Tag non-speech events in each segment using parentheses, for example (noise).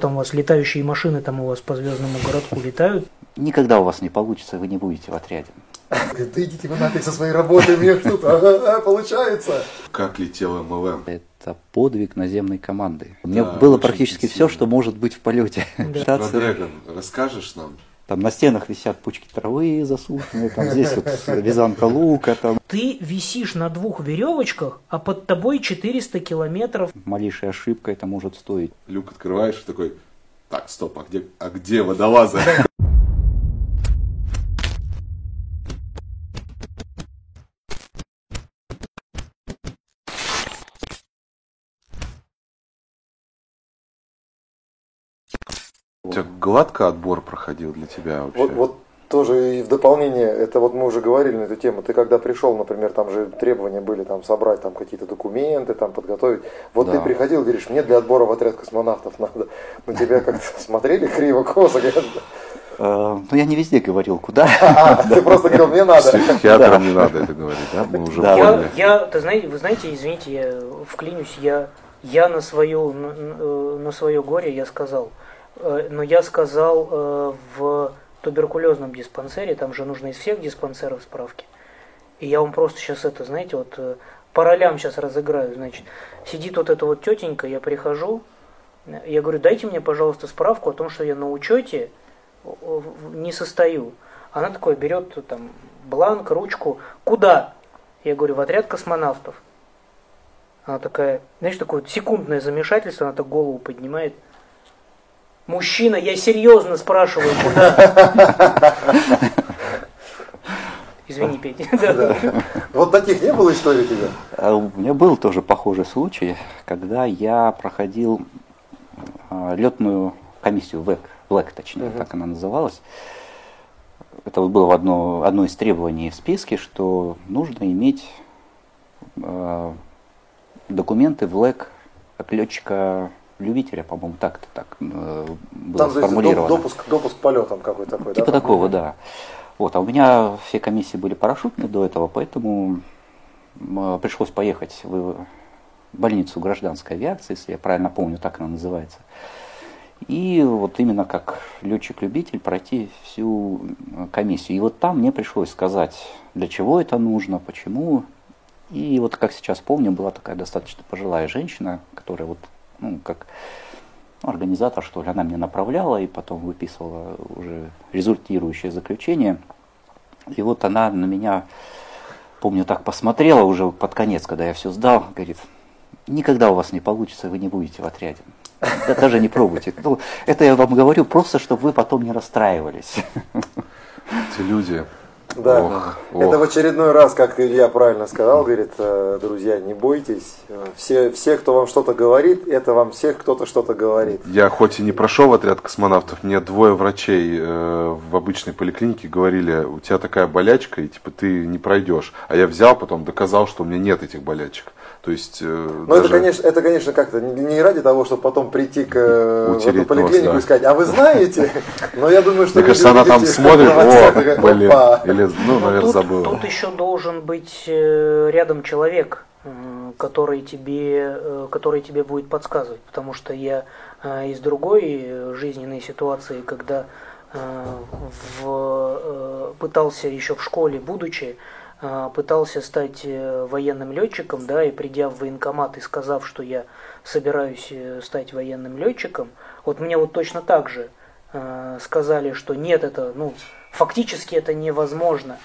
Там у вас летающие машины там у вас по звездному городку летают. Никогда у вас не получится, вы не будете в отряде. Да идите вы нафиг со своей работой, мне что-то получается. Как летел МЛМ? Это подвиг наземной команды. У меня было практически все, что может быть в полете. Да. Про Штация. Дрэгон расскажешь нам? Там на стенах висят пучки травы засушенные, там здесь вот вязанка лука, там Ты висишь на двух веревочках, а под тобой 400 километров. малейшая ошибка это может стоить. Люк открываешь и такой, так, стоп, а где, а где водолазы? (laughs) У тебя гладко отбор проходил для тебя вообще? Вот, вот тоже и в дополнение, это вот мы уже говорили на эту тему, ты когда пришел, например, там же требования были там собрать там какие-то документы, там подготовить. Вот Да. ты приходил, говоришь, мне для отбора в отряд космонавтов надо. На тебя как-то (laughs) смотрели криво, косо, Э, Ну я не везде говорил, куда. (laughs) «А, ты просто говорил, мне надо. Психиатрам не надо это говорить, да? Мы уже Да. Я, ты знаете, вы знаете, извините, я вклинюсь, я, я на свое, на, на свое горе я сказал, э, но я сказал э, в туберкулезном диспансере, там же нужно из всех диспансеров справки. И я вам просто сейчас это, знаете, вот э, по ролям сейчас разыграю, значит, сидит вот эта вот тетенька, я прихожу, э, я говорю, дайте мне, пожалуйста, справку о том, что я на учете э, не состою. Она такое берет там бланк, ручку, куда? Я говорю, в отряд космонавтов. Она такая, знаешь, такое секундное замешательство, она так голову поднимает. Мужчина, я серьезно спрашиваю, куда? (laughs) Извини, Петя. (laughs) Да. Вот таких не было историй у тебя? А У меня был тоже похожий случай, когда я проходил летную комиссию ВЭК, ВЛЭК точнее, Мгм. так она называлась. Это вот было одно, одно из требований в списке, что нужно иметь э, документы ВЛЭК как летчика-любителя, по-моему, так-то так э, было Там, есть, сформулировано. доп- допуск, допуск к полетам какой такой, Типа да? такого, да. Вот, а у меня все комиссии были парашютные до этого, поэтому м, пришлось поехать в больницу гражданской авиации, если я правильно помню, так она называется. И вот именно как летчик-любитель пройти всю м, комиссию. И вот там мне пришлось сказать, для чего это нужно, почему. И вот как сейчас помню, была такая достаточно пожилая женщина, которая вот, ну, как организатор, что ли, она меня направляла и потом выписывала уже результирующее заключение. И вот она на меня, помню, так посмотрела уже под конец, когда я все сдал, говорит, никогда у вас не получится, вы не будете в отряде. Да, даже не пробуйте. Ну, это я вам говорю просто, чтобы вы потом не расстраивались. Эти люди. Да, Ох, это ох. в очередной раз, как Илья правильно сказал, говорит, э, друзья, не бойтесь, Э, все, все, кто вам что-то говорит, это вам всех кто-то что-то говорит. Я хоть и не прошел в отряд космонавтов, мне двое врачей э, в обычной поликлинике говорили, у тебя такая болячка, и типа ты не пройдешь. А я взял, потом доказал, что у меня нет этих болячек. То есть э, Но это, даже- конечно, это, конечно, как-то не ради того, чтобы потом прийти к, э, в Утереть эту поликлинику нос, да. и сказать, а вы знаете? (laughs) Но я думаю, что Мне кажется, она там смотрит, о, блин, или, ну, Но наверное, тут, забыла. тут еще должен быть э, рядом человек, который тебе, который тебе будет подсказывать. Потому что я из другой жизненной ситуации, когда в, пытался еще в школе, будучи, пытался стать э, военным летчиком, да, и придя в военкомат и сказав, что я собираюсь э, стать военным летчиком, вот мне вот точно так же э, сказали, что нет, это, ну, фактически это невозможно.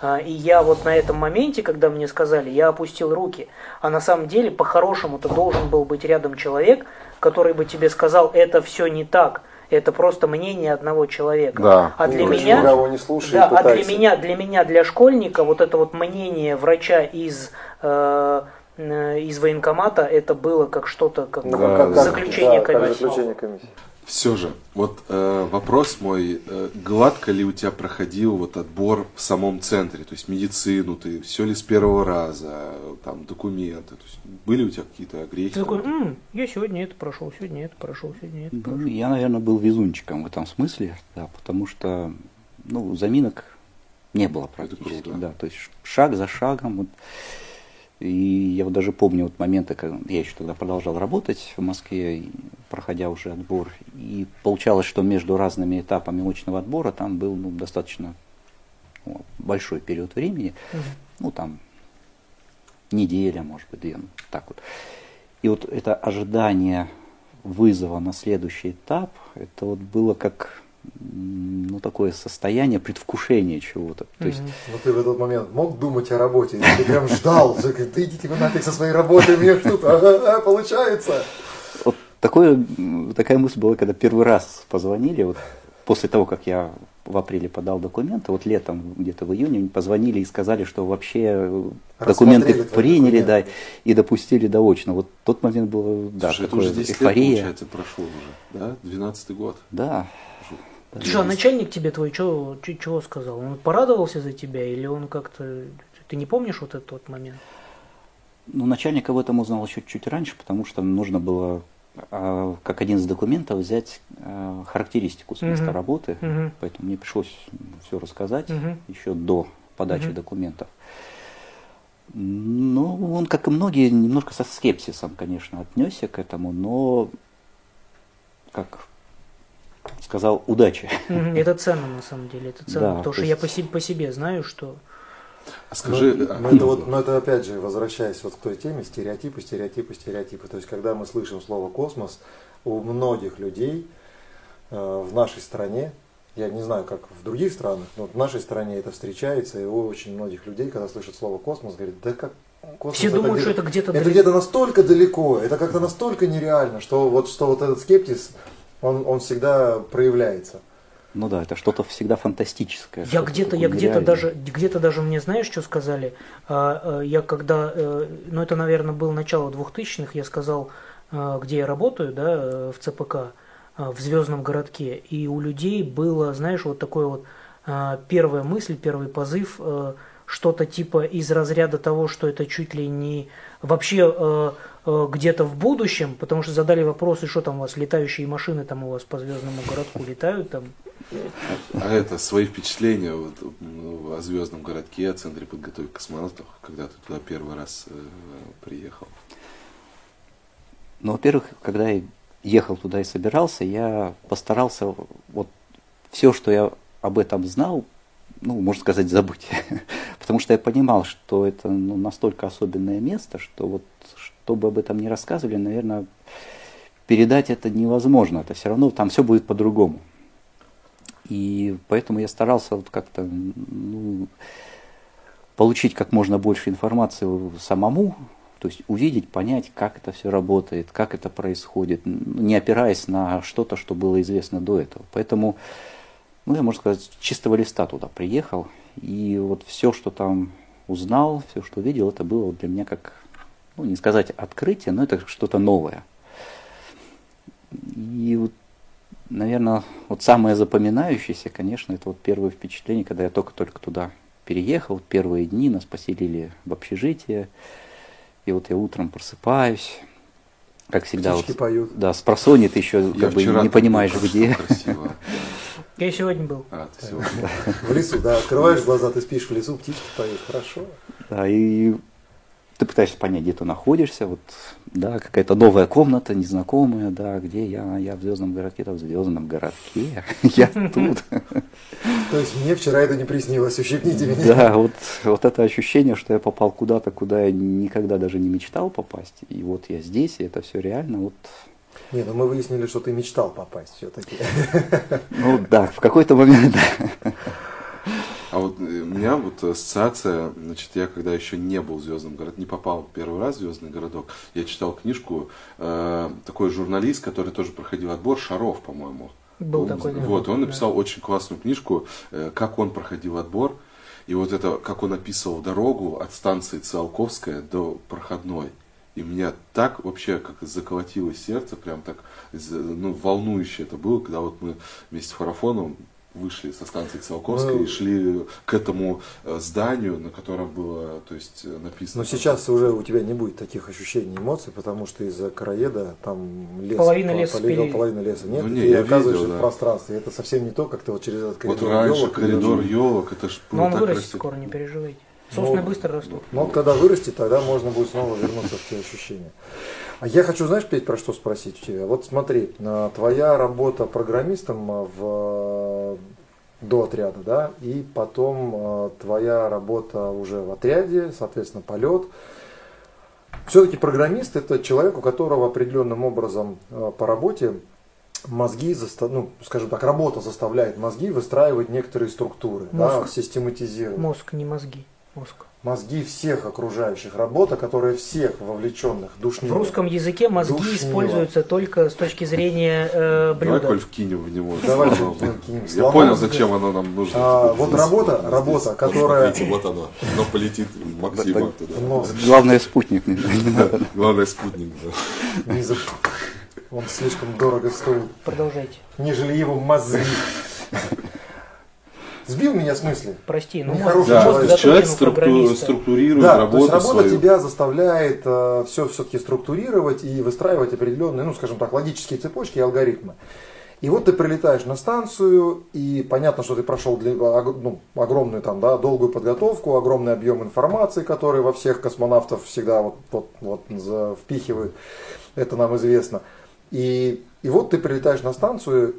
А, И я вот на этом моменте, когда мне сказали, я опустил руки. А на самом деле, по-хорошему-то должен был быть рядом человек, который бы тебе сказал, это все не так. Это просто мнение одного человека. Да. А для меня, никого не слушай, да, а для меня, для меня, для школьника, вот это вот мнение врача из э, э, из военкомата, это было как что-то, как Ну, Да, как- как- заключение да, как комиссии. заключение комиссии. Все же, вот э, вопрос мой, э, гладко ли у тебя проходил вот отбор в самом центре, то есть медицину ты, все ли с первого раза, там документы, то есть были у тебя какие-то огрехи? Ты такой, там? «М, я сегодня это прошел, сегодня это прошел, сегодня это Ну, я, наверное, был везунчиком в этом смысле, да, потому что, ну, заминок не было практически, круто. да, то есть шаг за шагом, вот, И я вот даже помню вот моменты, когда я еще тогда продолжал работать в Москве, проходя уже отбор. И получалось, что между разными этапами очного отбора там был ну, достаточно ну, большой период времени. Угу. Ну, там неделя, может быть, две, ну, так вот. И вот это ожидание вызова на следующий этап, это вот было как ну, такое состояние предвкушения чего-то. То есть... Но ты в этот момент мог думать о работе? Ты прям ждал, ты идите вы нафиг со своей работой, мне что-то получается. Вот такое, такая мысль была, когда первый раз позвонили, вот после того, как я в апреле подал документы, вот летом, где-то в июне, позвонили и сказали, что вообще документы приняли, документы. да, и допустили доочно. Вот тот момент был, да, Слушай, это уже 10 эйфория. лет, получается, прошло уже, да? 12 год. Да. Что, а начальник тебе твой что, чего сказал? Он порадовался за тебя или он как-то... Ты не помнишь вот этот вот момент? Ну, начальник об этом узнал еще чуть раньше, потому что нужно было а, как один из документов взять а, характеристику с места uh-huh. работы, uh-huh. поэтому мне пришлось все рассказать uh-huh. еще до подачи uh-huh. документов. Ну, он, как и многие, немножко со скепсисом, конечно, отнесся к этому, но, как сказал, удачи. Это ценно, на самом деле, это ценно, да, потому что есть... я по себе, по себе знаю, что а скажи, но, но, это вот, но это опять же, возвращаясь вот к той теме, стереотипы, стереотипы, стереотипы. То есть, когда мы слышим слово космос, у многих людей э, в нашей стране, я не знаю, как в других странах, но в нашей стране это встречается, и у очень многих людей, когда слышат слово космос, говорят, да как космос Все думают, что это где-то Это где-то настолько далеко, это как-то настолько нереально, что вот, что вот этот скептиз, он, он всегда проявляется. Ну да, это что-то всегда фантастическое. Я где-то, я где-то даже, где-то даже мне знаешь, что сказали? А, а, я когда, э, ну это, наверное, было начало 2000-х, я сказал, а, где я работаю, да, в ЦПК, в Звездном городке, и у людей было, знаешь, вот такое вот первая мысль, первый позыв, что-то типа из разряда того, что это чуть ли не вообще где-то в будущем, потому что задали вопросы, что там у вас летающие машины там у вас по звездному городку летают там а это свои впечатления вот, ну, о звездном городке, о центре подготовки космонавтов, когда ты туда первый раз э, приехал? Ну, во-первых, когда я ехал туда и собирался, я постарался вот все, что я об этом знал, ну, можно сказать, забыть. (laughs) Потому что я понимал, что это ну, настолько особенное место, что вот, чтобы об этом не рассказывали, наверное, передать это невозможно. Это все равно там все будет по-другому. И поэтому я старался вот как-то ну, получить как можно больше информации самому, то есть увидеть, понять, как это все работает, как это происходит, не опираясь на что-то, что было известно до этого. Поэтому, ну, я, можно сказать, с чистого листа туда приехал, и вот все, что там узнал, все, что увидел, это было для меня как, ну, не сказать открытие, но это что-то новое. И вот наверное, вот самое запоминающееся, конечно, это вот первое впечатление, когда я только-только туда переехал, первые дни нас поселили в общежитие, и вот я утром просыпаюсь, как всегда, вот, поют. да, с просони ты еще я как бы не понимаешь, где. (laughs) Я сегодня был. А, ты сегодня. В лесу, да, открываешь глаза, ты спишь в лесу, птички поют, хорошо. Да, и ты пытаешься понять, где ты находишься, вот, да, какая-то новая комната, незнакомая, да, где я, я в звездном городке, да, в звездном городке, (laughs) я тут. То есть мне вчера это не приснилось, ущипните меня. Да, вот, вот это ощущение, что я попал куда-то, куда я никогда даже не мечтал попасть, и вот я здесь, и это все реально, вот не, ну мы выяснили, что ты мечтал попасть все-таки. (laughs) Ну да, в какой-то момент, да. А вот э, у меня вот ассоциация, значит, я когда еще не был в Звездном городке, не попал первый раз в Звездный городок, я читал книжку, э, такой журналист, который тоже проходил отбор, Шаров, по-моему. Был он, такой. Вот, он написал да. очень классную книжку, э, как он проходил отбор, и вот это, как он описывал дорогу от станции Циолковская до проходной. И меня так вообще как заколотилось сердце, прям так ну, волнующе это было, когда вот мы вместе с Фарафоном вышли со станции Циолковской ну, и шли к этому э, зданию, на котором было то есть, э, написано. Но сейчас уже у тебя не будет таких ощущений, эмоций, потому что из-за краеда там лес, половина леса, половина, половина леса нет, ну, не, и я оказываешься видел, да. в пространстве. Это совсем не то, как ты вот через этот коридор Вот раньше елок коридор елок, это ж было Но он вырастет красиво. скоро, не переживайте. Сосны ну, быстро растут. Ну, вот когда вырастет, тогда можно будет снова вернуться в те ощущения. А я хочу, знаешь, Петь, про что спросить у тебя? Вот смотри, твоя работа программистом в до отряда, да, и потом э, твоя работа уже в отряде, соответственно, полет. Все-таки программист это человек, у которого определенным образом э, по работе мозги, застав... ну, скажем так, работа заставляет мозги выстраивать некоторые структуры, мозг. да, систематизировать. Мозг, не мозги, мозг мозги всех окружающих работа, которая всех вовлеченных душнила. В русском языке мозги душнила. используются только с точки зрения э, блюда. Давай, Коль, вкинем в него. Давай, вкинем. Я понял, зачем оно нам нужно. А, вот работа, работа, здесь, которая... Смотрите, вот оно. Оно полетит Максима туда. Главное спутник. Главное спутник, да. Он слишком дорого стоит. Продолжайте. Нежели его мозги. Сбил меня с мысли. Прости, ну мозг, да, мозг то человек структу, структурирует да, работу то есть работа свою. тебя заставляет э, все все-таки структурировать и выстраивать определенные, ну скажем так, логические цепочки и алгоритмы. И вот ты прилетаешь на станцию, и понятно, что ты прошел для, ну, огромную там, да, долгую подготовку, огромный объем информации, который во всех космонавтов всегда вот, вот, вот впихивают. Это нам известно. И, и вот ты прилетаешь на станцию,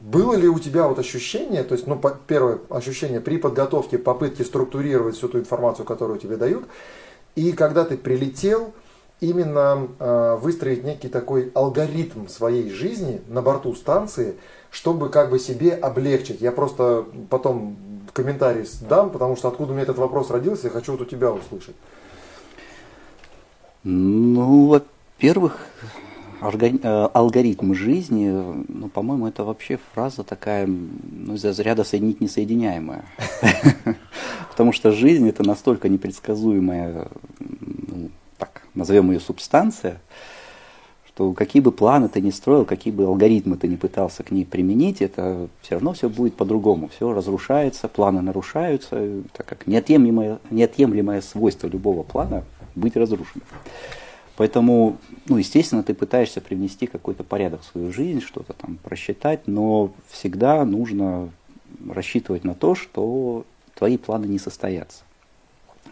было ли у тебя вот ощущение, то есть, ну, первое ощущение при подготовке, попытке структурировать всю ту информацию, которую тебе дают, и когда ты прилетел, именно э, выстроить некий такой алгоритм своей жизни на борту станции, чтобы как бы себе облегчить. Я просто потом комментарий дам, потому что откуда у меня этот вопрос родился, я хочу вот у тебя услышать. Ну, во-первых, алгоритм жизни, ну, по-моему, это вообще фраза такая, ну, из разряда соединить несоединяемое. (laughs) Потому что жизнь это настолько непредсказуемая, ну, так, назовем ее субстанция, что какие бы планы ты ни строил, какие бы алгоритмы ты ни пытался к ней применить, это все равно все будет по-другому. Все разрушается, планы нарушаются, так как неотъемлемое, неотъемлемое свойство любого плана быть разрушенным. Поэтому, ну, естественно, ты пытаешься привнести какой-то порядок в свою жизнь, что-то там просчитать, но всегда нужно рассчитывать на то, что твои планы не состоятся.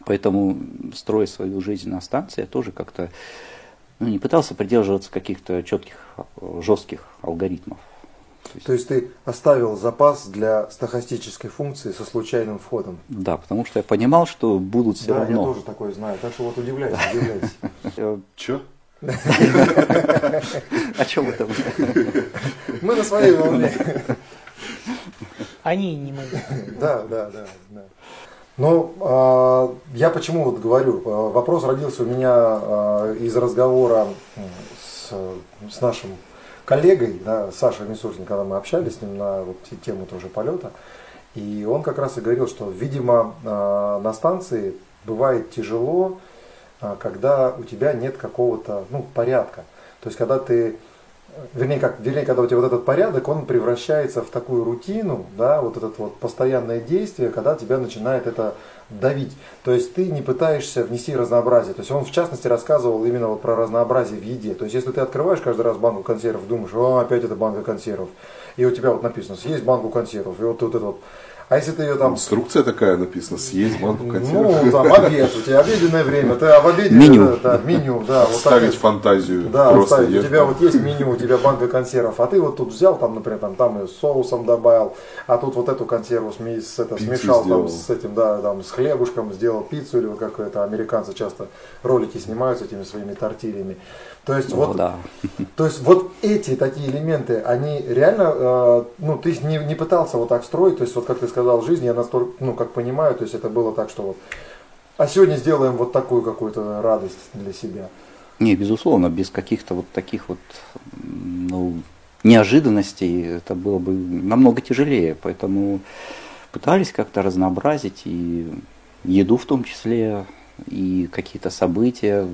Поэтому, строя свою жизнь на станции, я тоже как-то ну, не пытался придерживаться каких-то четких, жестких алгоритмов. То есть ты оставил запас для стохастической функции со случайным входом. Да, потому что я понимал, что будут все да, равно. я тоже такое знаю. Так что вот удивляйся, удивляйся. (laughs) Че? (laughs) О чем это? Мы на своей волне. Они не могут. Да, да, да. да. Ну, э, я почему вот говорю, вопрос родился у меня э, из разговора с, с нашим коллегой, да, Сашей Мисурсин, когда мы общались с ним на вот, тему тоже полета, и он как раз и говорил, что, видимо, а, на станции бывает тяжело, а, когда у тебя нет какого-то ну, порядка. То есть, когда ты вернее, как, вернее, когда у тебя вот этот порядок, он превращается в такую рутину, да, вот это вот постоянное действие, когда тебя начинает это давить. То есть ты не пытаешься внести разнообразие. То есть он в частности рассказывал именно вот про разнообразие в еде. То есть если ты открываешь каждый раз банку консервов, думаешь, о, опять это банка консервов, и у тебя вот написано, съесть банку консервов, и вот, вот это вот а если ты ее там... Инструкция такая написана, съесть банку консервов. Ну, там, обед, у тебя обеденное время, ты в обеде... Меню. Да, меню, да. Вот Ставить так, фантазию. Да, просто ставить. У тебя вот есть меню, у тебя банка консервов, а ты вот тут взял, там, например, там, там и соусом добавил, а тут вот эту консерву сми, с, это, смешал там, с этим, да, там, с хлебушком, сделал пиццу, или как это, американцы часто ролики снимают с этими своими тортильями. То есть, ну, вот, да. то есть вот эти такие элементы, они реально, э, ну, ты не, не пытался вот так строить, то есть вот как ты сказал, жизнь, я настолько, ну, как понимаю, то есть это было так, что вот, а сегодня сделаем вот такую какую-то радость для себя. Не, безусловно, без каких-то вот таких вот, ну, неожиданностей это было бы намного тяжелее, поэтому пытались как-то разнообразить и еду в том числе, и какие-то события,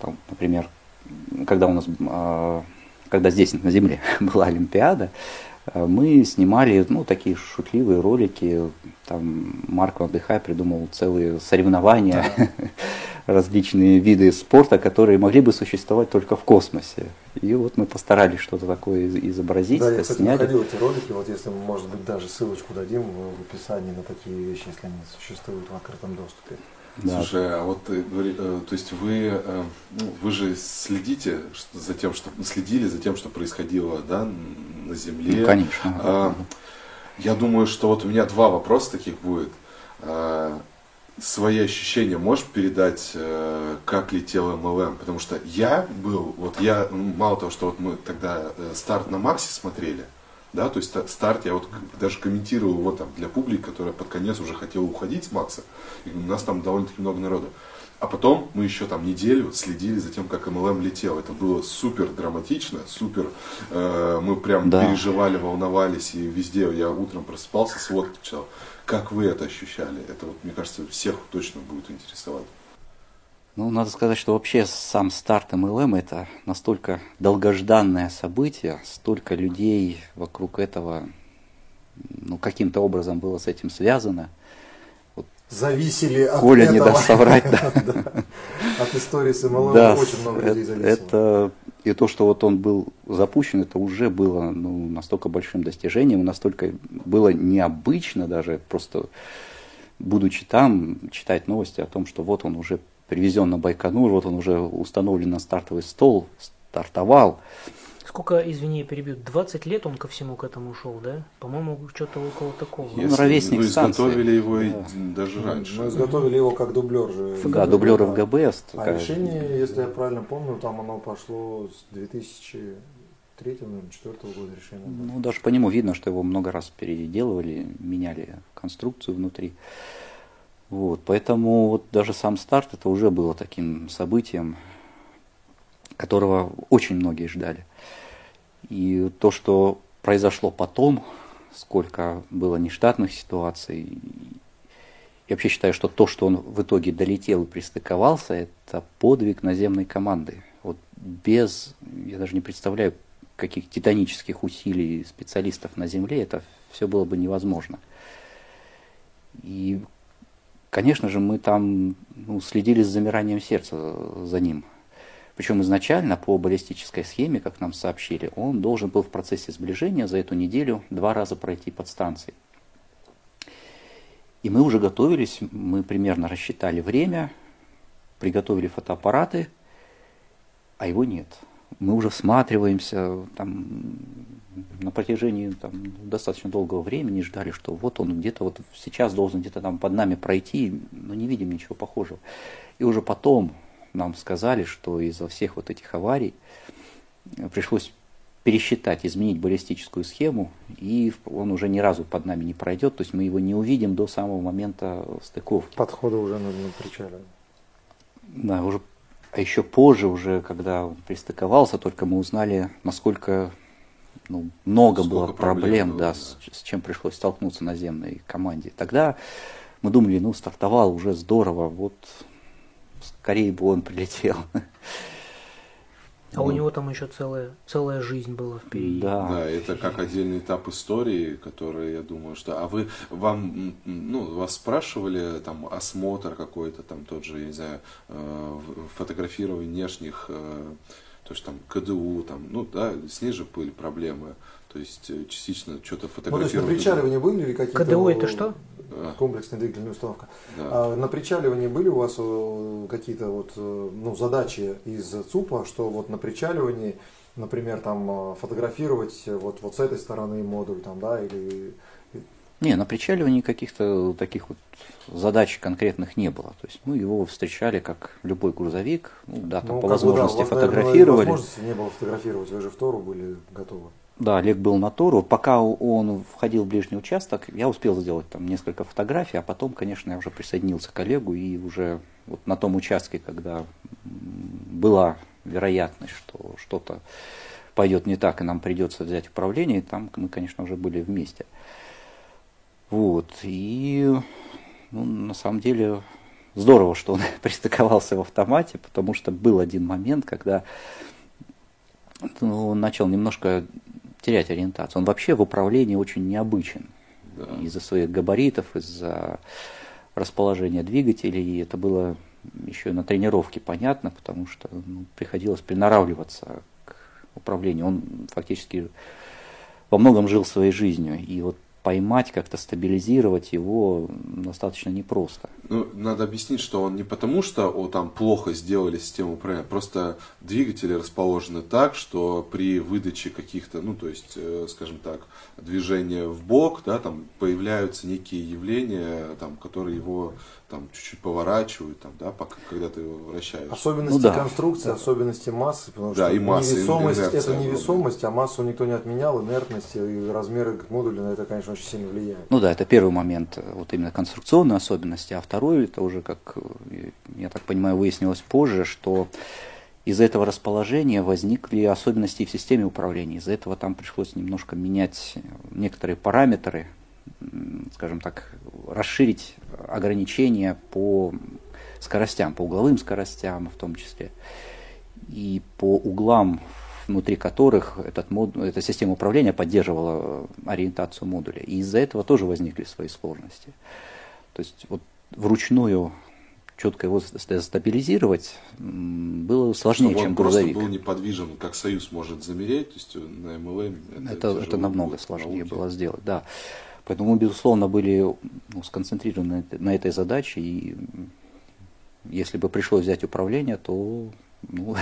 там, например, когда у нас, а, когда здесь на Земле (laughs) была Олимпиада, э, мы снимали ну, такие шутливые ролики. Там Марк Вандыхай придумал целые соревнования, (laughs) различные виды спорта, которые могли бы существовать только в космосе. И вот мы постарались что-то такое изобразить, да, я, кстати, сняли. находил эти ролики, вот если мы, может быть, даже ссылочку дадим в описании на такие вещи, если они существуют в открытом доступе. Да. Слушай, а вот говори, э, то есть вы, э, ну, вы же следите за тем, что следили за тем, что происходило, да, на Земле. Ну, конечно. А, я думаю, что вот у меня два вопроса таких будет. А, свои ощущения можешь передать, э, как летел МЛМ? Потому что я был, вот я, мало того, что вот мы тогда старт на Марсе смотрели, да, то есть старт, я вот даже комментировал его там для публики, которая под конец уже хотела уходить с Макса. И у нас там довольно-таки много народу. А потом мы еще там неделю следили за тем, как МЛМ летел. Это было супер драматично, супер. Э, мы прям да. переживали, волновались, и везде я утром просыпался, сводки читал. Как вы это ощущали? Это вот, мне кажется, всех точно будет интересовать. Ну, надо сказать, что вообще сам старт МЛМ это настолько долгожданное событие, столько людей вокруг этого, ну, каким-то образом было с этим связано. Вот Зависели от Коля этого. не даст соврать, (laughs) да. От истории с МЛМ да, очень много людей зависело. Это и то, что вот он был запущен, это уже было ну, настолько большим достижением, настолько было необычно даже просто будучи там, читать новости о том, что вот он уже привезен на Байконур, вот он уже установлен на стартовый стол, стартовал. Сколько, извини, перебью, 20 лет он ко всему к этому ушел, да? По-моему, что-то около такого. Если, ну, ровесник ну, изготовили его да. и даже раньше. Мы изготовили его как дублер же. Да, дублер в ГБС. А такая... решение, если я правильно помню, там оно пошло с 2003 четвертого года решение. Ну, даже по нему видно, что его много раз переделывали, меняли конструкцию внутри. Вот, поэтому вот даже сам старт это уже было таким событием, которого очень многие ждали. И то, что произошло потом, сколько было нештатных ситуаций, я вообще считаю, что то, что он в итоге долетел и пристыковался, это подвиг наземной команды. Вот без, я даже не представляю, каких титанических усилий специалистов на Земле, это все было бы невозможно. И Конечно же, мы там ну, следили с замиранием сердца за ним. Причем изначально по баллистической схеме, как нам сообщили, он должен был в процессе сближения за эту неделю два раза пройти под станцией. И мы уже готовились, мы примерно рассчитали время, приготовили фотоаппараты, а его нет. Мы уже всматриваемся, там, на протяжении там, достаточно долгого времени ждали, что вот он где-то вот сейчас должен где-то там под нами пройти, но не видим ничего похожего. И уже потом нам сказали, что из-за всех вот этих аварий пришлось пересчитать, изменить баллистическую схему, и он уже ни разу под нами не пройдет, то есть мы его не увидим до самого момента стыковки. Подхода уже на, на причале. Да, уже, а еще позже, уже когда он пристыковался, только мы узнали, насколько ну, много Сколько было проблем, проблем было, да, да. С, с чем пришлось столкнуться наземной команде. Тогда мы думали, ну, стартовал уже здорово, вот скорее бы он прилетел. А у него там еще целая, целая жизнь была впереди. Да. да, это как отдельный этап истории, который, я думаю, что... А вы, вам, ну, вас спрашивали, там, осмотр какой-то, там, тот же, я не знаю, э, фотографирование внешних э, то есть там КДУ, там, ну да, с ней же были проблемы. То есть э, частично что-то фотографировали. Ну, то есть на причаливании были ли какие-то... КДУ это что? Комплексная двигательная установка. Да. А на причаливании были у вас э, какие-то вот, э, ну, задачи из ЦУПа, что вот на причаливании, например, там фотографировать вот, вот с этой стороны модуль, там, да, или не, на причаливании каких-то таких вот задач конкретных не было. То есть мы его встречали как любой грузовик, ну, да, там ну, по возможности бы, да, фотографировали. Возможности не было фотографировать, вы же в Тору были готовы. Да, Олег был на Тору. Пока он входил в ближний участок, я успел сделать там несколько фотографий, а потом, конечно, я уже присоединился к Олегу и уже вот на том участке, когда была вероятность, что что-то пойдет не так, и нам придется взять управление, там мы, конечно, уже были вместе. Вот. И ну, на самом деле здорово, что он (laughs) пристыковался в автомате, потому что был один момент, когда ну, он начал немножко терять ориентацию. Он вообще в управлении очень необычен. Да. Из-за своих габаритов, из-за расположения двигателей. И это было еще на тренировке понятно, потому что ну, приходилось приноравливаться к управлению. Он фактически во многом жил своей жизнью. И вот поймать, как-то стабилизировать его достаточно непросто. Ну, надо объяснить, что он не потому, что о, там плохо сделали систему управления, просто двигатели расположены так, что при выдаче каких-то, ну, то есть, э, скажем так, движения в бок, да, там появляются некие явления, там, которые его там чуть-чуть поворачивают, там, да, пока, когда ты его вращаешь. Особенности ну, да. конструкции, да. особенности массы, потому да, что и масса, невесомость, и это невесомость, а массу никто не отменял, инертность и размеры модуля на это, конечно, очень сильно влияют. Ну да, это первый момент, вот именно конструкционные особенности, а второй, это уже, как я так понимаю, выяснилось позже, что из-за этого расположения возникли особенности в системе управления. Из-за этого там пришлось немножко менять некоторые параметры, скажем так, расширить ограничения по скоростям, по угловым скоростям в том числе, и по углам, внутри которых этот мод, эта система управления поддерживала ориентацию модуля. И из-за этого тоже возникли свои сложности. То есть вот вручную четко его стабилизировать было сложнее, Чтобы чем он грузовик. просто был неподвижен, как Союз может замереть, то есть на МЛМ это, это, это намного сложнее науки. было сделать, да. Поэтому мы, безусловно, были ну, сконцентрированы на этой задаче, и если бы пришлось взять управление, то... Ну...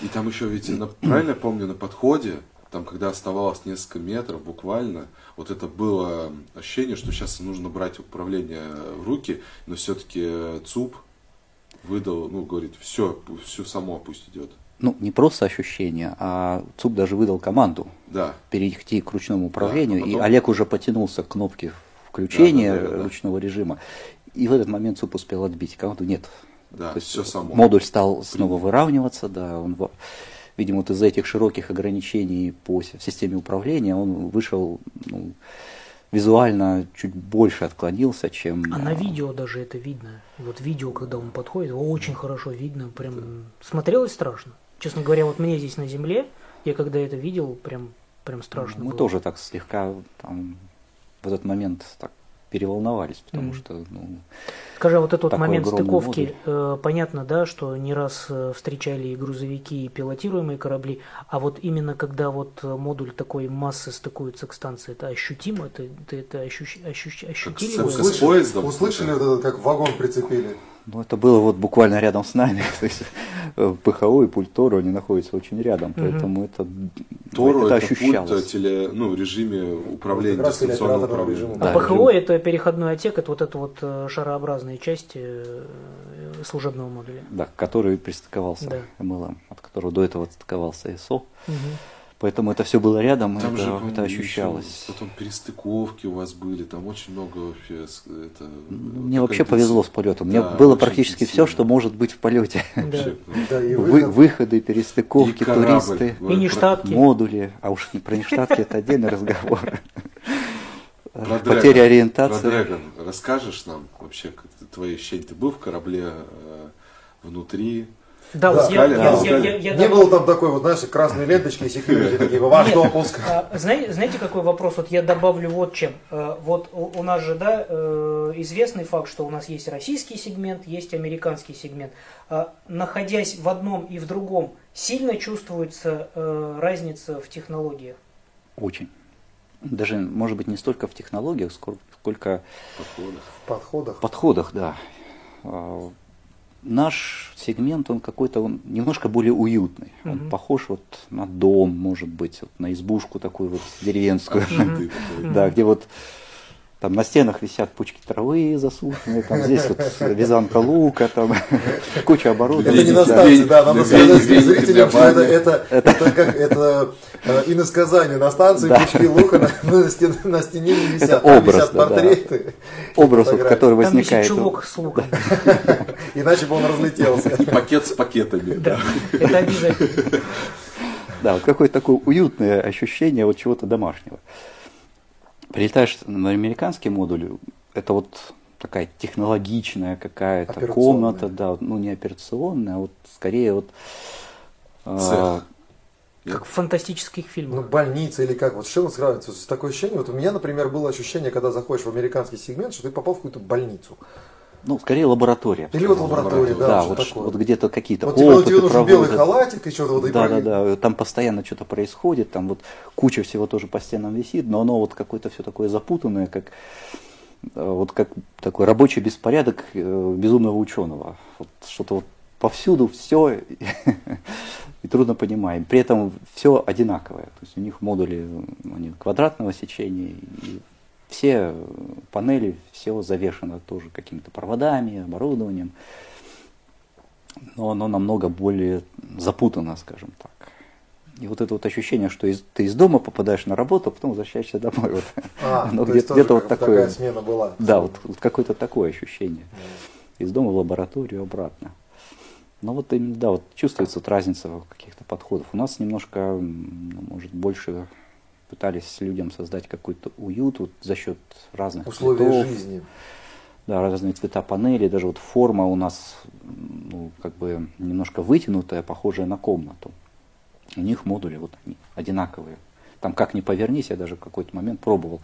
И там еще ведь, правильно помню, на подходе, там, когда оставалось несколько метров буквально, вот это было ощущение, что сейчас нужно брать управление в руки, но все-таки ЦУП выдал, ну, говорит, все, все само пусть идет ну, не просто ощущение, а ЦУП даже выдал команду да. перейти к ручному управлению, да, потом... и Олег уже потянулся к кнопке включения да, да, да, да, ручного режима, и в этот момент ЦУП успел отбить команду. Нет. Да, То есть все само. Модуль стал снова выравниваться, да, он, видимо, вот из-за этих широких ограничений по системе управления он вышел ну, визуально чуть больше отклонился, чем... А на видео даже это видно. Вот видео, когда он подходит, его очень хорошо видно, прям смотрелось страшно. Честно говоря, вот мне здесь на земле, я когда это видел, прям, прям страшно Мы было. тоже так слегка там, в этот момент так переволновались, потому mm. что... Ну, Скажи, а вот этот момент стыковки, э, понятно, да, что не раз э, встречали и грузовики, и пилотируемые корабли, а вот именно когда вот э, модуль такой массы стыкуется к станции, это ощутимо? Это, это, это ощущ, ощущ, ощутили? Как с, с поездом. Услышали, вот это, как вагон прицепили? Ну, это было вот буквально рядом с нами. (laughs) То есть э, ПХО и пульт Тору, они находятся очень рядом, поэтому это, Тору это, это ощущалось. пульт теле, ну, в режиме управления, дистанционного управления. А ПХО это переходной отсек, это вот эта вот э, шарообразная часть э, служебного модуля. Да, который пристыковался да. MLM, от которого до этого отстыковался ISO. Угу. Поэтому это все было рядом, там это, же, это ощущалось. Еще, потом перестыковки у вас были, там очень много вообще. Это, Мне вообще повезло с полетом. Мне да, было практически все, что может быть в полете. Да. Вы, выходы, перестыковки, и туристы, и нештатки. модули. А уж про нештатки (laughs) это отдельный разговор. Про Потеря ориентации. Про Дрэгон расскажешь нам вообще твои ощущения? Ты был в корабле э, внутри? Да, да, вот я, я, я, я, я, Не было там такой, вот, знаешь, красные ленточки и секьюрити, такие, ваш допуск. А, знаете, знаете, какой вопрос? Вот я добавлю вот чем. Э, вот у нас же, да, э, известный факт, что у нас есть российский сегмент, есть американский сегмент. А, находясь в одном и в другом, сильно чувствуется э, разница в технологиях? Очень. Даже, может быть, не столько в технологиях, сколько в подходах. В подходах, да а, наш сегмент, он какой-то, он немножко более уютный. Он угу. похож вот на дом, может быть, вот на избушку такую вот деревенскую, да, где вот там на стенах висят пучки травы засушенные, там здесь вот вязанка лука, там (laughs) куча оборудования. Это не на станции, да, надо сказать зрителям, что это, это, это, как, это э, иносказание. На станции пучки лука на, на, стене, на стене не висят, это образ, висят портреты. Да. Образ, вот, который возникает. Там чулок с луком. (laughs) Иначе бы он разлетелся. И пакет с пакетами. Да, это обязательно. (laughs) Да, вот какое-то такое уютное ощущение вот чего-то домашнего прилетаешь на американский модуль, это вот такая технологичная какая-то комната, да, ну не операционная, а вот скорее вот э, Как в фантастических фильмах. Ну, больница или как, вот с чем сравнивается? Такое ощущение, вот у меня, например, было ощущение, когда заходишь в американский сегмент, что ты попал в какую-то больницу. Ну, скорее лаборатория. Или вот лаборатория, да. Да, вот, такое. вот где-то какие-то вот опыты тебе нужен белый халатик и что-то вот Да, да, да, там постоянно что-то происходит, там вот куча всего тоже по стенам висит, но оно вот какое-то все такое запутанное, как э, вот как такой рабочий беспорядок э, безумного ученого. Вот что-то вот повсюду все (laughs) и трудно понимаем. При этом все одинаковое. То есть у них модули они квадратного сечения, и все панели, все завешено тоже какими-то проводами, оборудованием. Но оно намного более запутано, скажем так. И вот это вот ощущение, что из, ты из дома попадаешь на работу, а потом возвращаешься домой. Вот. А, (laughs) оно где-то, где вот такое. Такая смена была. Да, вот, вот какое-то такое ощущение. Mm. Из дома в лабораторию обратно. Но вот именно, да, вот чувствуется вот разница каких-то подходов. У нас немножко, может, больше пытались людям создать какой-то уют вот за счет разных условий цветов, жизни. Да, разные цвета панели, даже вот форма у нас ну, как бы немножко вытянутая, похожая на комнату. У них модули вот они одинаковые. Там как ни повернись, я даже в какой-то момент пробовал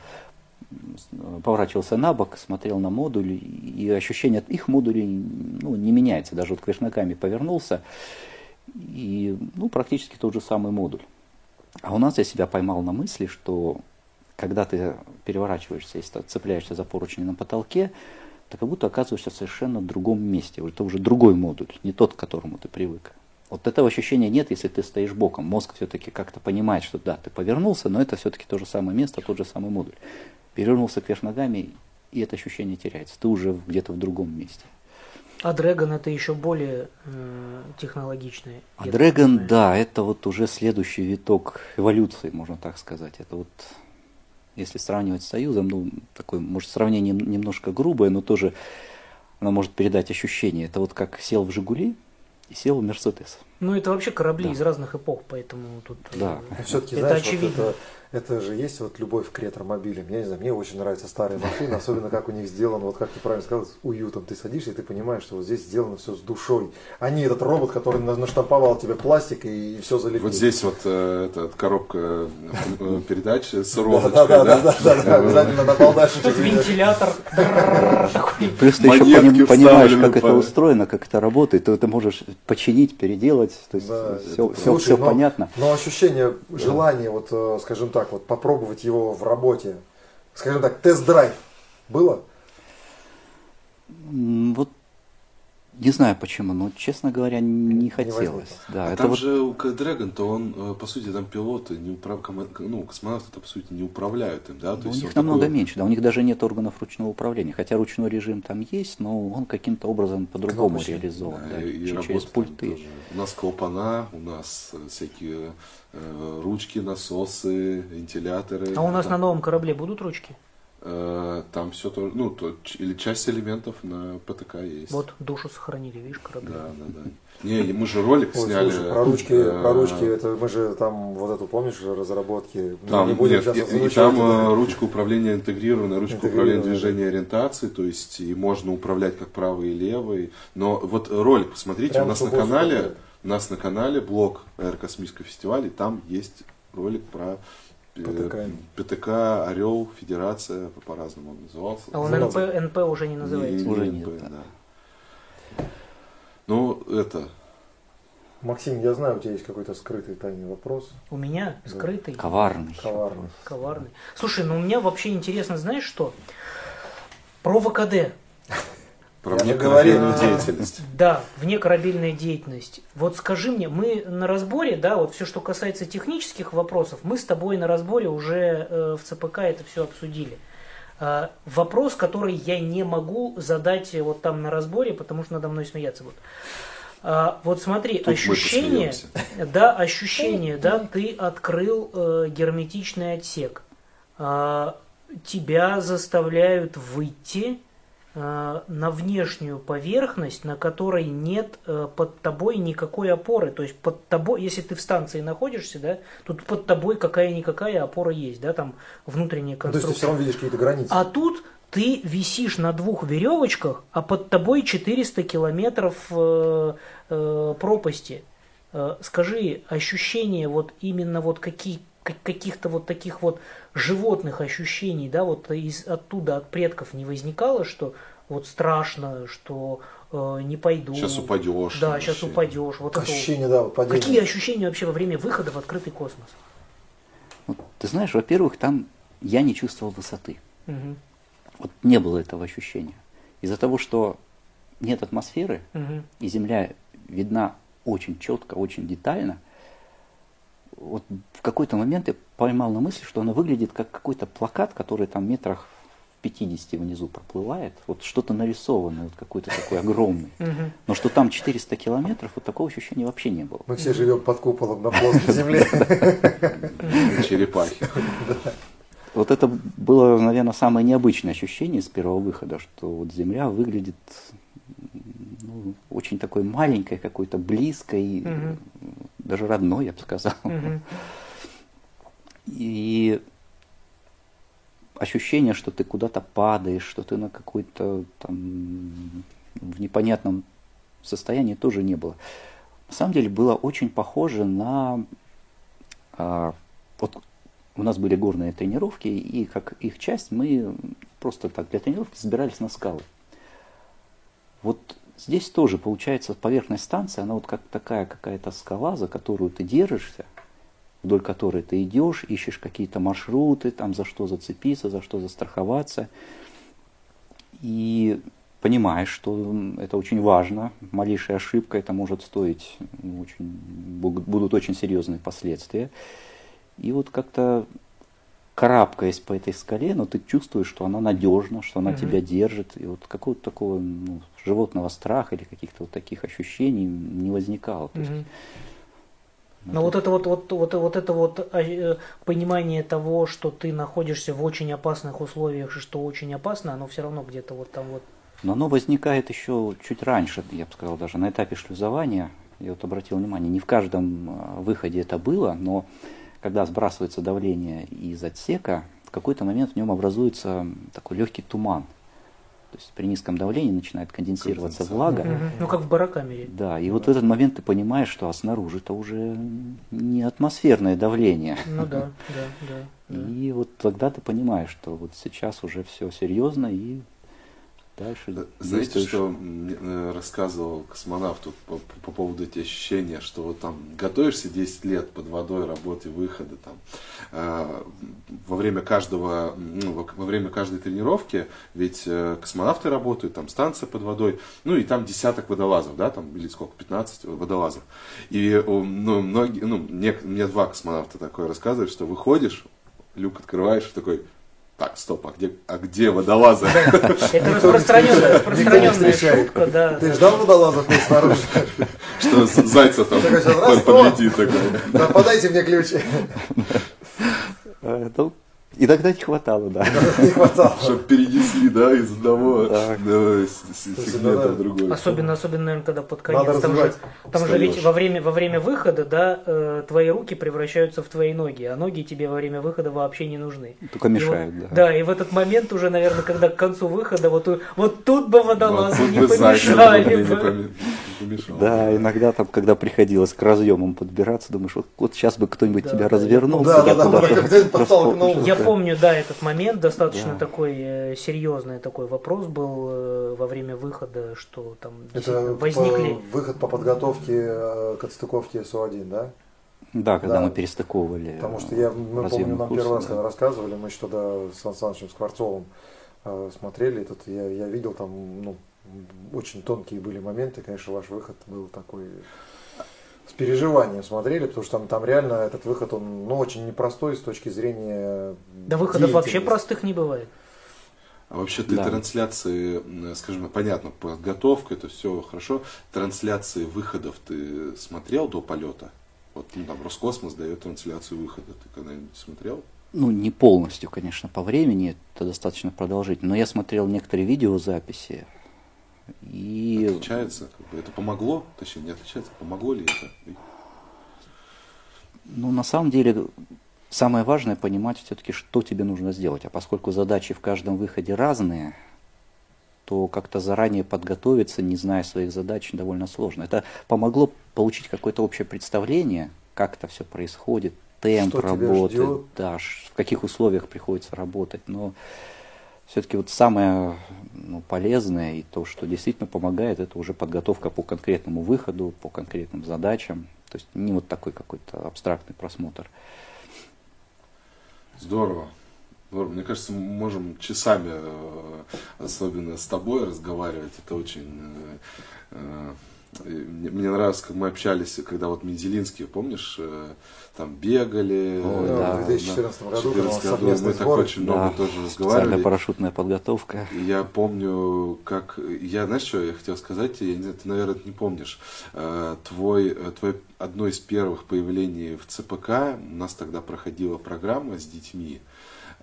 поворачивался на бок, смотрел на модуль, и ощущение от их модулей ну, не меняется. Даже вот клеш ногами повернулся, и ну, практически тот же самый модуль. А у нас я себя поймал на мысли, что когда ты переворачиваешься, если ты цепляешься за поручни на потолке, ты как будто оказываешься в совершенно другом месте. Это уже другой модуль, не тот, к которому ты привык. Вот этого ощущения нет, если ты стоишь боком. Мозг все-таки как-то понимает, что да, ты повернулся, но это все-таки то же самое место, тот же самый модуль перевернулся кверх ногами, и это ощущение теряется. Ты уже где-то в другом месте. А Dragon это еще более э, технологичный. А Dragon, да, это вот уже следующий виток эволюции, можно так сказать. Это вот, если сравнивать с Союзом, ну, такое, может, сравнение немножко грубое, но тоже оно может передать ощущение. Это вот как сел в Жигули и сел в Мерседес. Ну, это вообще корабли да. из разных эпох, поэтому тут да. Э, это, это очевидно. Вот это это же есть вот любовь к ретромобилям. Я не знаю, мне очень нравятся старые машины, особенно как у них сделано, вот как ты правильно сказал, с уютом. Ты садишься и ты понимаешь, что вот здесь сделано все с душой. А не этот робот, который наштамповал тебе пластик и, и все залепил. Вот здесь вот э, эта коробка э, передач с роботочкой, да? Да, да, да, да, обязательно набалдашничек. Вентилятор. Плюс ты еще понимаешь, как это устроено, как это работает, ты это можешь починить, переделать, то есть все, все понятно. Но ощущение, желание, вот, э, скажем так, так вот, попробовать его в работе? Скажем так, тест-драйв было? Вот не знаю почему, но, честно говоря, не хотелось. Не да, а это там вот... же у Dragon, то он, э, по сути, там пилоты, не управ... ну, космонавты, по сути, не управляют им, да? То ну, есть у них намного такое... меньше, да, у них даже нет органов ручного управления, хотя ручной режим там есть, но он каким-то образом по-другому реализован, да, да, и, через пульты. Тоже. У нас клапана, у нас э, всякие э, ручки, насосы, вентиляторы. А у нас там... на новом корабле будут ручки? Э, там все то, ну, то, или часть элементов на ПТК есть. Вот душу сохранили, видишь, корабли. Да, да, да. Не, мы же ролик Ой, сняли. Слушай, про ручки, э, про ручки, это мы же там вот эту помнишь разработки. Там, не будем нет, и, и там это, ручка управления интегрированная, ручка управления движения ориентации, то есть и можно управлять как правой и левой. Но вот ролик, посмотрите, Прям у нас на канале, у нас на канале блог Аэрокосмического фестиваля, и там есть ролик про ПТК. ПТК, Орел, Федерация, по-разному он назывался. А он НП, НП уже не называется? Не, уже не нет. Да. Ну, это... Максим, я знаю, у тебя есть какой-то скрытый тайный вопрос. У меня? Скрытый? Коварный. Коварный. Коварный. Слушай, ну у меня вообще интересно, знаешь что? Про ВКД. Про внекорабельную деятельность. (laughs) Да, внекорабельная деятельность. Вот скажи мне, мы на разборе, да, вот все, что касается технических вопросов, мы с тобой на разборе уже э, в ЦПК это все обсудили. Э, вопрос, который я не могу задать вот там на разборе, потому что надо мной смеяться будут. А, вот смотри, Тут ощущение, да, ощущение, да, ты открыл э, герметичный отсек, а, тебя заставляют выйти Э, на внешнюю поверхность, на которой нет э, под тобой никакой опоры. То есть под тобой, если ты в станции находишься, да, тут под тобой какая-никакая опора есть, да, там внутренняя конструкция. То есть ты все равно видишь какие-то границы. А тут ты висишь на двух веревочках, а под тобой 400 километров э, э, пропасти. Э, скажи, ощущения вот именно вот какие, каких-то вот таких вот животных ощущений, да, вот из, оттуда, от предков не возникало, что вот страшно, что э, не пойду. Сейчас упадешь. Да, сейчас упадешь. Вот ощущения, это, да, падение. Какие ощущения вообще во время выхода в открытый космос? Вот, ты знаешь, во-первых, там я не чувствовал высоты. Угу. Вот не было этого ощущения. Из-за того, что нет атмосферы, угу. и Земля видна очень четко, очень детально, вот в какой-то момент я поймал на мысли, что она выглядит как какой-то плакат, который там метрах в 50 внизу проплывает, вот что-то нарисованное, вот какой-то такой огромный. Но что там 400 километров, вот такого ощущения вообще не было. Мы все живем под куполом на плоской земле. Черепахи. Вот это было, наверное, самое необычное ощущение с первого выхода, что вот Земля выглядит ну, очень такой маленькой, какой-то близкой, угу. Даже родной, я бы сказал. Угу. И ощущение, что ты куда-то падаешь, что ты на какой-то там в непонятном состоянии тоже не было. На самом деле было очень похоже на а, вот у нас были горные тренировки, и как их часть мы просто так для тренировки забирались на скалы. Вот здесь тоже получается поверхность станции, она вот как такая какая-то скала, за которую ты держишься, вдоль которой ты идешь, ищешь какие-то маршруты, там за что зацепиться, за что застраховаться. И понимаешь, что это очень важно, малейшая ошибка, это может стоить очень, будут очень серьезные последствия. И вот как-то карабкаясь по этой скале, но ты чувствуешь, что она надежна, что она угу. тебя держит. И вот какого-то такого ну, животного страха или каких-то вот таких ощущений не возникало. То есть, угу. Но вот это вот, вот, вот, вот это вот а, э, понимание того, что ты находишься в очень опасных условиях и что очень опасно, оно все равно где-то вот там вот. Но оно возникает еще чуть раньше, я бы сказал, даже на этапе шлюзования. Я вот обратил внимание, не в каждом а, выходе это было, но когда сбрасывается давление из отсека, в какой-то момент в нем образуется такой легкий туман. То есть при низком давлении начинает конденсироваться влага. Ну, как в барокамере. Да, и вот в этот момент ты понимаешь, что а снаружи это уже не атмосферное давление. Ну да, (laughs) да. да. И вот тогда ты понимаешь, что вот сейчас уже все серьезно и Дальше Знаете, что э, рассказывал космонавт по, по поводу этих ощущения, что вот там готовишься 10 лет под водой, работе, выхода, там, э, во время каждого, ну, во, во время каждой тренировки, ведь э, космонавты работают, там станция под водой, ну и там десяток водолазов, да, там, или сколько, 15 водолазов. И ну, многие, ну, мне, мне два космонавта такое рассказывают, что выходишь, люк открываешь, такой, так, стоп, а где, а где водолазы? Это распространенная, распространенная шутка, да. Ты ждал водолазов тут снаружи? Что Зайцев там подлетит такой. Подайте мне ключи. Э, Иногда не хватало, да. Не хватало. (laughs) Чтобы перенесли, да, из одного сегмента в другой. Особенно, особенно, наверное, когда под конец. Там же, там же ведь во время, во время выхода, да, э, твои руки превращаются в твои ноги, а ноги тебе во время выхода вообще не нужны. Только мешают, да. Да, и в этот момент уже, наверное, когда к концу выхода, вот, вот тут бы водолазы не помешали бы. Да, иногда там, когда приходилось к разъемам подбираться, думаешь, вот, вот сейчас бы кто-нибудь да, тебя развернул. Да, да, да, да, Я помню, да, этот момент достаточно да. такой э, серьезный такой вопрос был э, во время выхода, что там Это возникли... По, выход по подготовке э, к отстыковке СУ-1, да? Да, когда да. мы перестыковывали. Потому что я, мы помню, нам первый раз, да. когда рассказывали, мы еще тогда с Сан Санычем Скворцовым э, смотрели, этот, я, я видел там, ну, очень тонкие были моменты, конечно, ваш выход был такой переживанием смотрели, потому что там, там реально этот выход, он ну, очень непростой с точки зрения... Да выходов вообще простых не бывает. А вообще ты да. трансляции, скажем, понятно, подготовка, это все хорошо. Трансляции выходов ты смотрел до полета? Вот ну, там Роскосмос дает трансляцию выхода. Ты когда-нибудь смотрел? Ну, не полностью, конечно, по времени, это достаточно продолжительно. Но я смотрел некоторые видеозаписи, и... Отличается? Как бы это помогло? Точнее, не отличается, помогло ли это? Ну, на самом деле, самое важное понимать все-таки, что тебе нужно сделать. А поскольку задачи в каждом выходе разные, что как-то заранее подготовиться, не зная своих задач, довольно сложно. Это помогло получить какое-то общее представление, как это все происходит, темп что работы, да, в каких условиях приходится работать. Но все-таки вот самое ну, полезное и то, что действительно помогает, это уже подготовка по конкретному выходу, по конкретным задачам. То есть не вот такой какой-то абстрактный просмотр. Здорово. Здорово. Мне кажется, мы можем часами, э, особенно с тобой, разговаривать. Это очень э, э, мне, мне нравилось, как мы общались, когда вот Мензелинские, помнишь, э, там бегали. О, да, в 2014 году, 2014 году мы так очень много да, тоже разговаривали. парашютная подготовка. И я помню, как... Я, знаешь, что я хотел сказать? Я, ты, наверное, не помнишь. Э, твой, э, твой одно из первых появлений в ЦПК, у нас тогда проходила программа с детьми.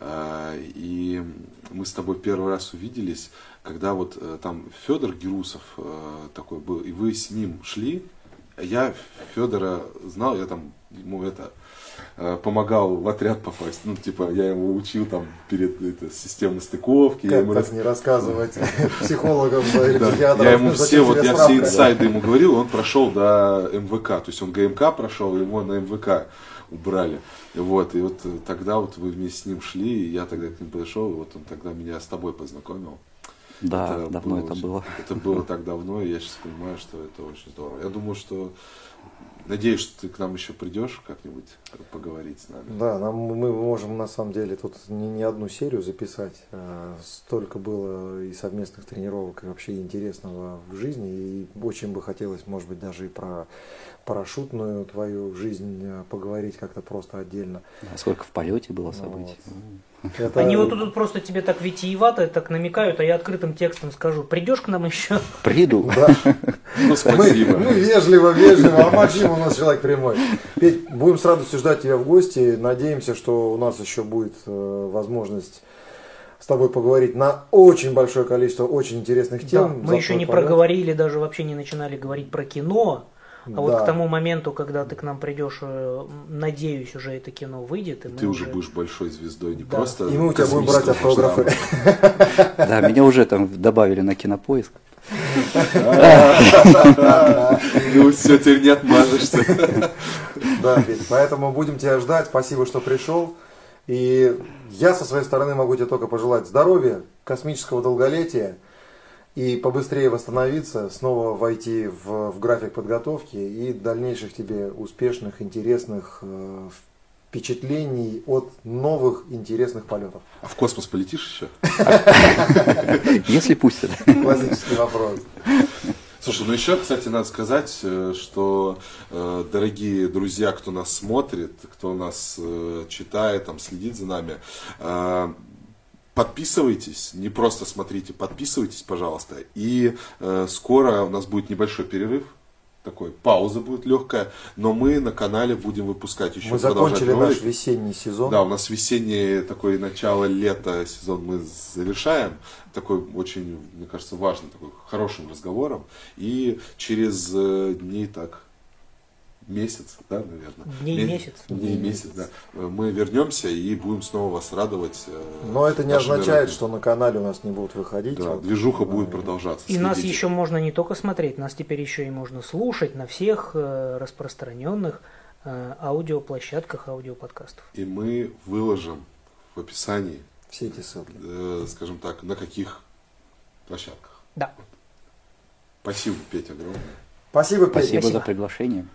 И мы с тобой первый раз увиделись когда вот э, там Федор Герусов э, такой был, и вы с ним шли, я Федора знал, я там ему это э, помогал в отряд попасть. Ну, типа, я его учил там перед это, системой стыковки. Как я ему так не рассказывать (laughs) психологам или Я ему все, вот я все инсайды ему говорил, он прошел до МВК. То есть он ГМК прошел, его на МВК убрали. Вот, и вот тогда вот вы вместе с ним шли, и я тогда к ним подошел, и вот он тогда меня с тобой познакомил. Да, это давно было, это было. Это было так давно, и я сейчас понимаю, что это очень здорово. Я думаю, что Надеюсь, что ты к нам еще придешь как-нибудь поговорить с нами. Да, нам, мы можем на самом деле тут не, не одну серию записать. А столько было и совместных тренировок, и вообще интересного в жизни. И очень бы хотелось, может быть, даже и про парашютную твою жизнь а, поговорить как-то просто отдельно. А сколько в полете было событий. Вот. Это... Они вот тут просто тебе так витиевато так намекают, а я открытым текстом скажу, придешь к нам еще? Приду. Да. Ну, спасибо. Мы, мы вежливо, вежливо, а Максим у нас человек прямой. Петь, будем с радостью ждать тебя в гости. Надеемся, что у нас еще будет э, возможность с тобой поговорить на очень большое количество очень интересных тем. Да, мы еще не полет. проговорили, даже вообще не начинали говорить про кино. А да. вот к тому моменту, когда ты к нам придешь, э, надеюсь, уже это кино выйдет. И ты уже будешь большой звездой, не да. просто. И мы у тебя будем брать автографы. (laughs) Да, меня уже там добавили на кинопоиск. Ну все, теперь не отмажешься. Да, поэтому будем тебя ждать. Спасибо, что пришел. И я со своей стороны могу тебе только пожелать здоровья, космического долголетия и побыстрее восстановиться, снова войти в, в график подготовки и дальнейших тебе успешных, интересных э, впечатлений от новых интересных полетов. А в космос полетишь еще? (laughs) Если пустят. Классический вопрос. Слушай, ну еще, кстати, надо сказать, э, что, э, дорогие друзья, кто нас смотрит, кто нас э, читает, там, следит за нами, подписывайтесь, не просто смотрите, подписывайтесь, пожалуйста. И э, скоро у нас будет небольшой перерыв, такой пауза будет легкая, но мы на канале будем выпускать еще. Мы закончили наш весенний сезон. Да, у нас весенний такой начало лета сезон мы завершаем, такой очень, мне кажется, важным, такой хорошим разговором. И через э, дней так месяц, да, наверное. Дней месяц. Дней месяц, да. Мы вернемся и будем снова вас радовать. Э, Но это не означает, что на канале у нас не будут выходить. Да, вот, движуха да. будет продолжаться. И следите. нас еще можно не только смотреть, нас теперь еще и можно слушать на всех э, распространенных э, аудиоплощадках аудиоподкастов. И мы выложим в описании все эти ссылки. скажем так, на каких площадках. Да. Спасибо, Петя, огромное. Спасибо, Петя. Спасибо, Спасибо. за приглашение.